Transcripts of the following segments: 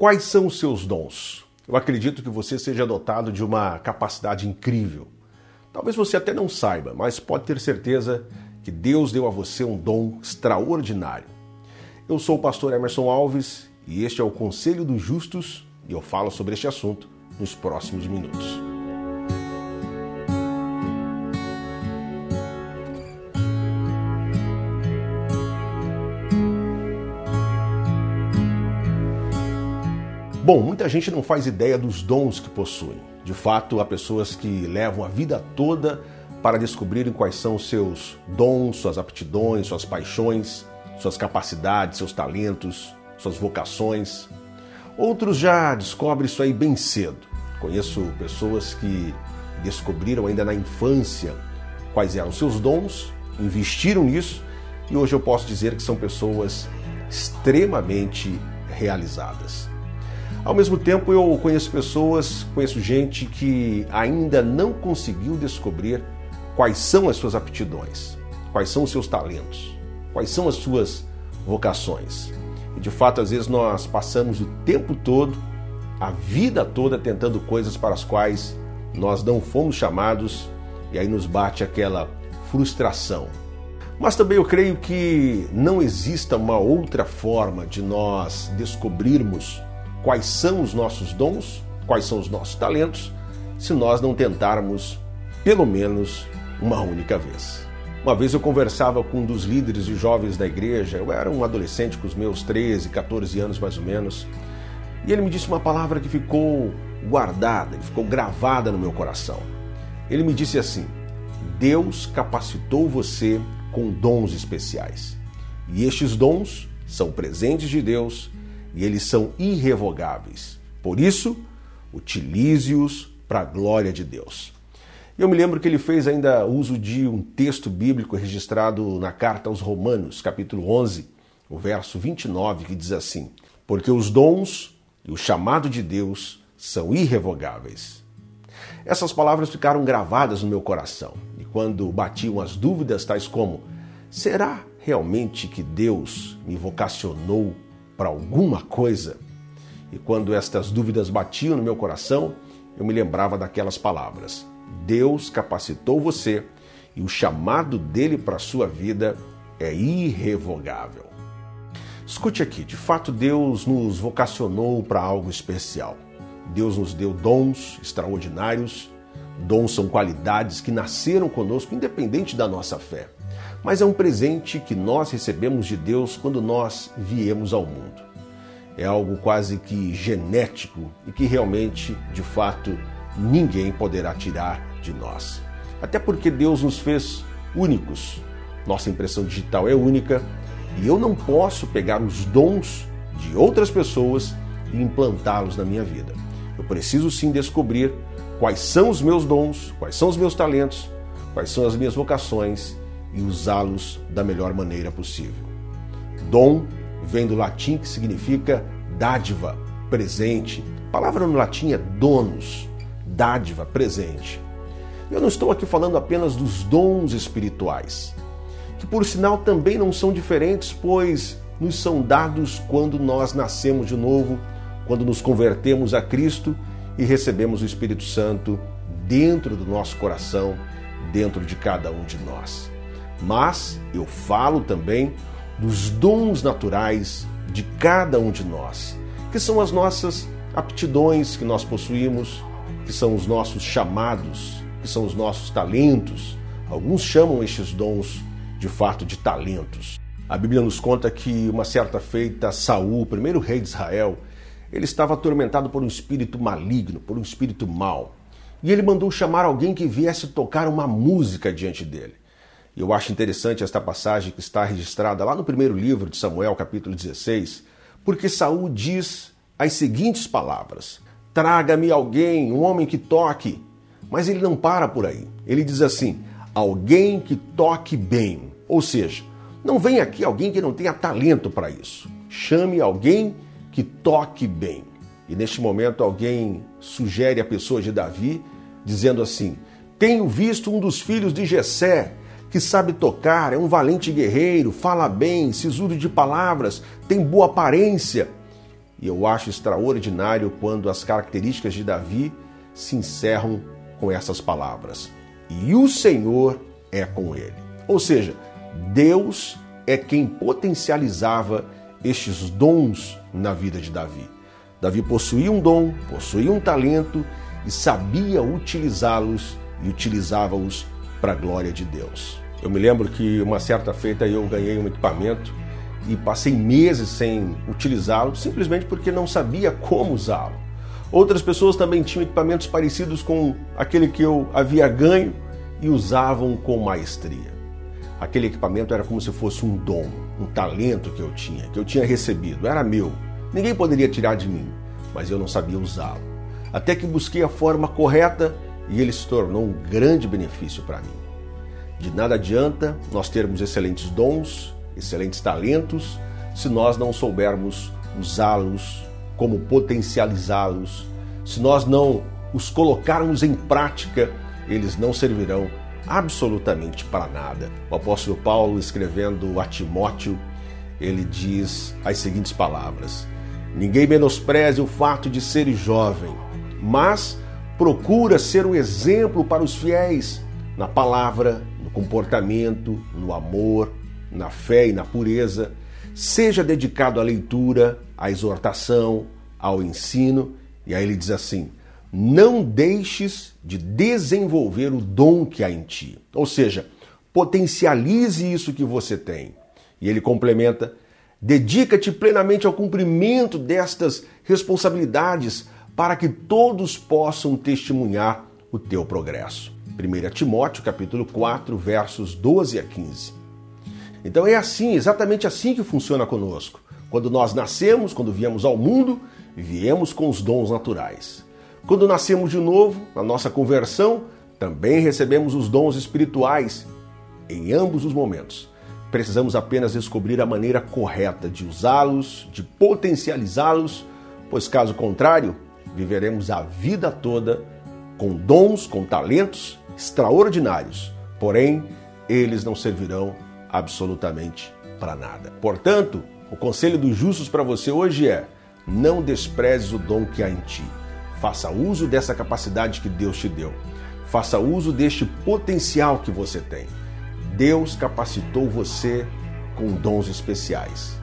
Quais são os seus dons? Eu acredito que você seja dotado de uma capacidade incrível. Talvez você até não saiba, mas pode ter certeza que Deus deu a você um dom extraordinário. Eu sou o pastor Emerson Alves e este é o Conselho dos Justos e eu falo sobre este assunto nos próximos minutos. Bom, muita gente não faz ideia dos dons que possuem. De fato, há pessoas que levam a vida toda para descobrirem quais são os seus dons, suas aptidões, suas paixões, suas capacidades, seus talentos, suas vocações. Outros já descobrem isso aí bem cedo. Conheço pessoas que descobriram ainda na infância quais eram seus dons, investiram nisso e hoje eu posso dizer que são pessoas extremamente realizadas. Ao mesmo tempo, eu conheço pessoas, conheço gente que ainda não conseguiu descobrir quais são as suas aptidões, quais são os seus talentos, quais são as suas vocações. E de fato, às vezes nós passamos o tempo todo, a vida toda, tentando coisas para as quais nós não fomos chamados, e aí nos bate aquela frustração. Mas também eu creio que não exista uma outra forma de nós descobrirmos quais são os nossos dons, quais são os nossos talentos, se nós não tentarmos pelo menos uma única vez. Uma vez eu conversava com um dos líderes de jovens da igreja, eu era um adolescente com os meus 13, 14 anos mais ou menos, e ele me disse uma palavra que ficou guardada, ficou gravada no meu coração. Ele me disse assim: Deus capacitou você com dons especiais. E estes dons são presentes de Deus e eles são irrevogáveis. Por isso, utilize-os para a glória de Deus. Eu me lembro que ele fez ainda uso de um texto bíblico registrado na carta aos Romanos, capítulo 11, o verso 29, que diz assim: Porque os dons e o chamado de Deus são irrevogáveis. Essas palavras ficaram gravadas no meu coração e quando batiam as dúvidas, tais como: será realmente que Deus me vocacionou para alguma coisa. E quando estas dúvidas batiam no meu coração, eu me lembrava daquelas palavras: Deus capacitou você e o chamado dele para a sua vida é irrevogável. Escute aqui, de fato Deus nos vocacionou para algo especial. Deus nos deu dons extraordinários. Dons são qualidades que nasceram conosco independente da nossa fé mas é um presente que nós recebemos de Deus quando nós viemos ao mundo. É algo quase que genético e que realmente, de fato, ninguém poderá tirar de nós. Até porque Deus nos fez únicos. Nossa impressão digital é única e eu não posso pegar os dons de outras pessoas e implantá-los na minha vida. Eu preciso sim descobrir quais são os meus dons, quais são os meus talentos, quais são as minhas vocações e usá-los da melhor maneira possível. Dom vem do latim que significa dádiva, presente. A palavra no latim é donos, dádiva, presente. Eu não estou aqui falando apenas dos dons espirituais, que por sinal também não são diferentes, pois nos são dados quando nós nascemos de novo, quando nos convertemos a Cristo e recebemos o Espírito Santo dentro do nosso coração, dentro de cada um de nós mas eu falo também dos dons naturais de cada um de nós, que são as nossas aptidões que nós possuímos, que são os nossos chamados, que são os nossos talentos. Alguns chamam estes dons de fato de talentos. A Bíblia nos conta que uma certa feita Saul, primeiro rei de Israel, ele estava atormentado por um espírito maligno, por um espírito mau. E ele mandou chamar alguém que viesse tocar uma música diante dele. Eu acho interessante esta passagem que está registrada lá no primeiro livro de Samuel, capítulo 16, porque Saul diz as seguintes palavras: Traga-me alguém, um homem que toque. Mas ele não para por aí. Ele diz assim: alguém que toque bem. Ou seja, não vem aqui alguém que não tenha talento para isso. Chame alguém que toque bem. E neste momento alguém sugere a pessoa de Davi, dizendo assim: Tenho visto um dos filhos de Jessé que sabe tocar, é um valente guerreiro, fala bem, sisudo de palavras, tem boa aparência. E eu acho extraordinário quando as características de Davi se encerram com essas palavras: E o Senhor é com ele. Ou seja, Deus é quem potencializava estes dons na vida de Davi. Davi possuía um dom, possuía um talento e sabia utilizá-los e utilizava-os para a glória de Deus. Eu me lembro que uma certa feita eu ganhei um equipamento e passei meses sem utilizá-lo simplesmente porque não sabia como usá-lo. Outras pessoas também tinham equipamentos parecidos com aquele que eu havia ganho e usavam com maestria. Aquele equipamento era como se fosse um dom, um talento que eu tinha, que eu tinha recebido, era meu. Ninguém poderia tirar de mim, mas eu não sabia usá-lo. Até que busquei a forma correta e ele se tornou um grande benefício para mim. De nada adianta nós termos excelentes dons, excelentes talentos, se nós não soubermos usá-los, como potencializá-los, se nós não os colocarmos em prática, eles não servirão absolutamente para nada. O apóstolo Paulo, escrevendo a Timóteo, ele diz as seguintes palavras: Ninguém menospreze o fato de ser jovem, mas procura ser um exemplo para os fiéis na palavra, no comportamento, no amor, na fé e na pureza. Seja dedicado à leitura, à exortação, ao ensino. E aí ele diz assim: não deixes de desenvolver o dom que há em ti. Ou seja, potencialize isso que você tem. E ele complementa: dedica-te plenamente ao cumprimento destas responsabilidades para que todos possam testemunhar o teu progresso. 1 Timóteo capítulo 4, versos 12 a 15. Então é assim, exatamente assim que funciona conosco. Quando nós nascemos, quando viemos ao mundo, viemos com os dons naturais. Quando nascemos de novo, na nossa conversão, também recebemos os dons espirituais em ambos os momentos. Precisamos apenas descobrir a maneira correta de usá-los, de potencializá-los, pois caso contrário, viveremos a vida toda com dons, com talentos extraordinários, porém, eles não servirão absolutamente para nada. Portanto, o conselho dos justos para você hoje é: não desprezes o dom que há em ti. Faça uso dessa capacidade que Deus te deu. Faça uso deste potencial que você tem. Deus capacitou você com dons especiais.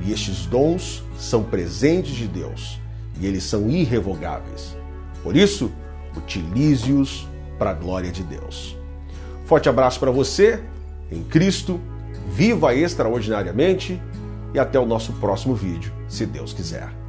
E estes dons são presentes de Deus e eles são irrevogáveis. Por isso, utilize-os para a glória de Deus. Forte abraço para você, em Cristo, viva extraordinariamente e até o nosso próximo vídeo, se Deus quiser.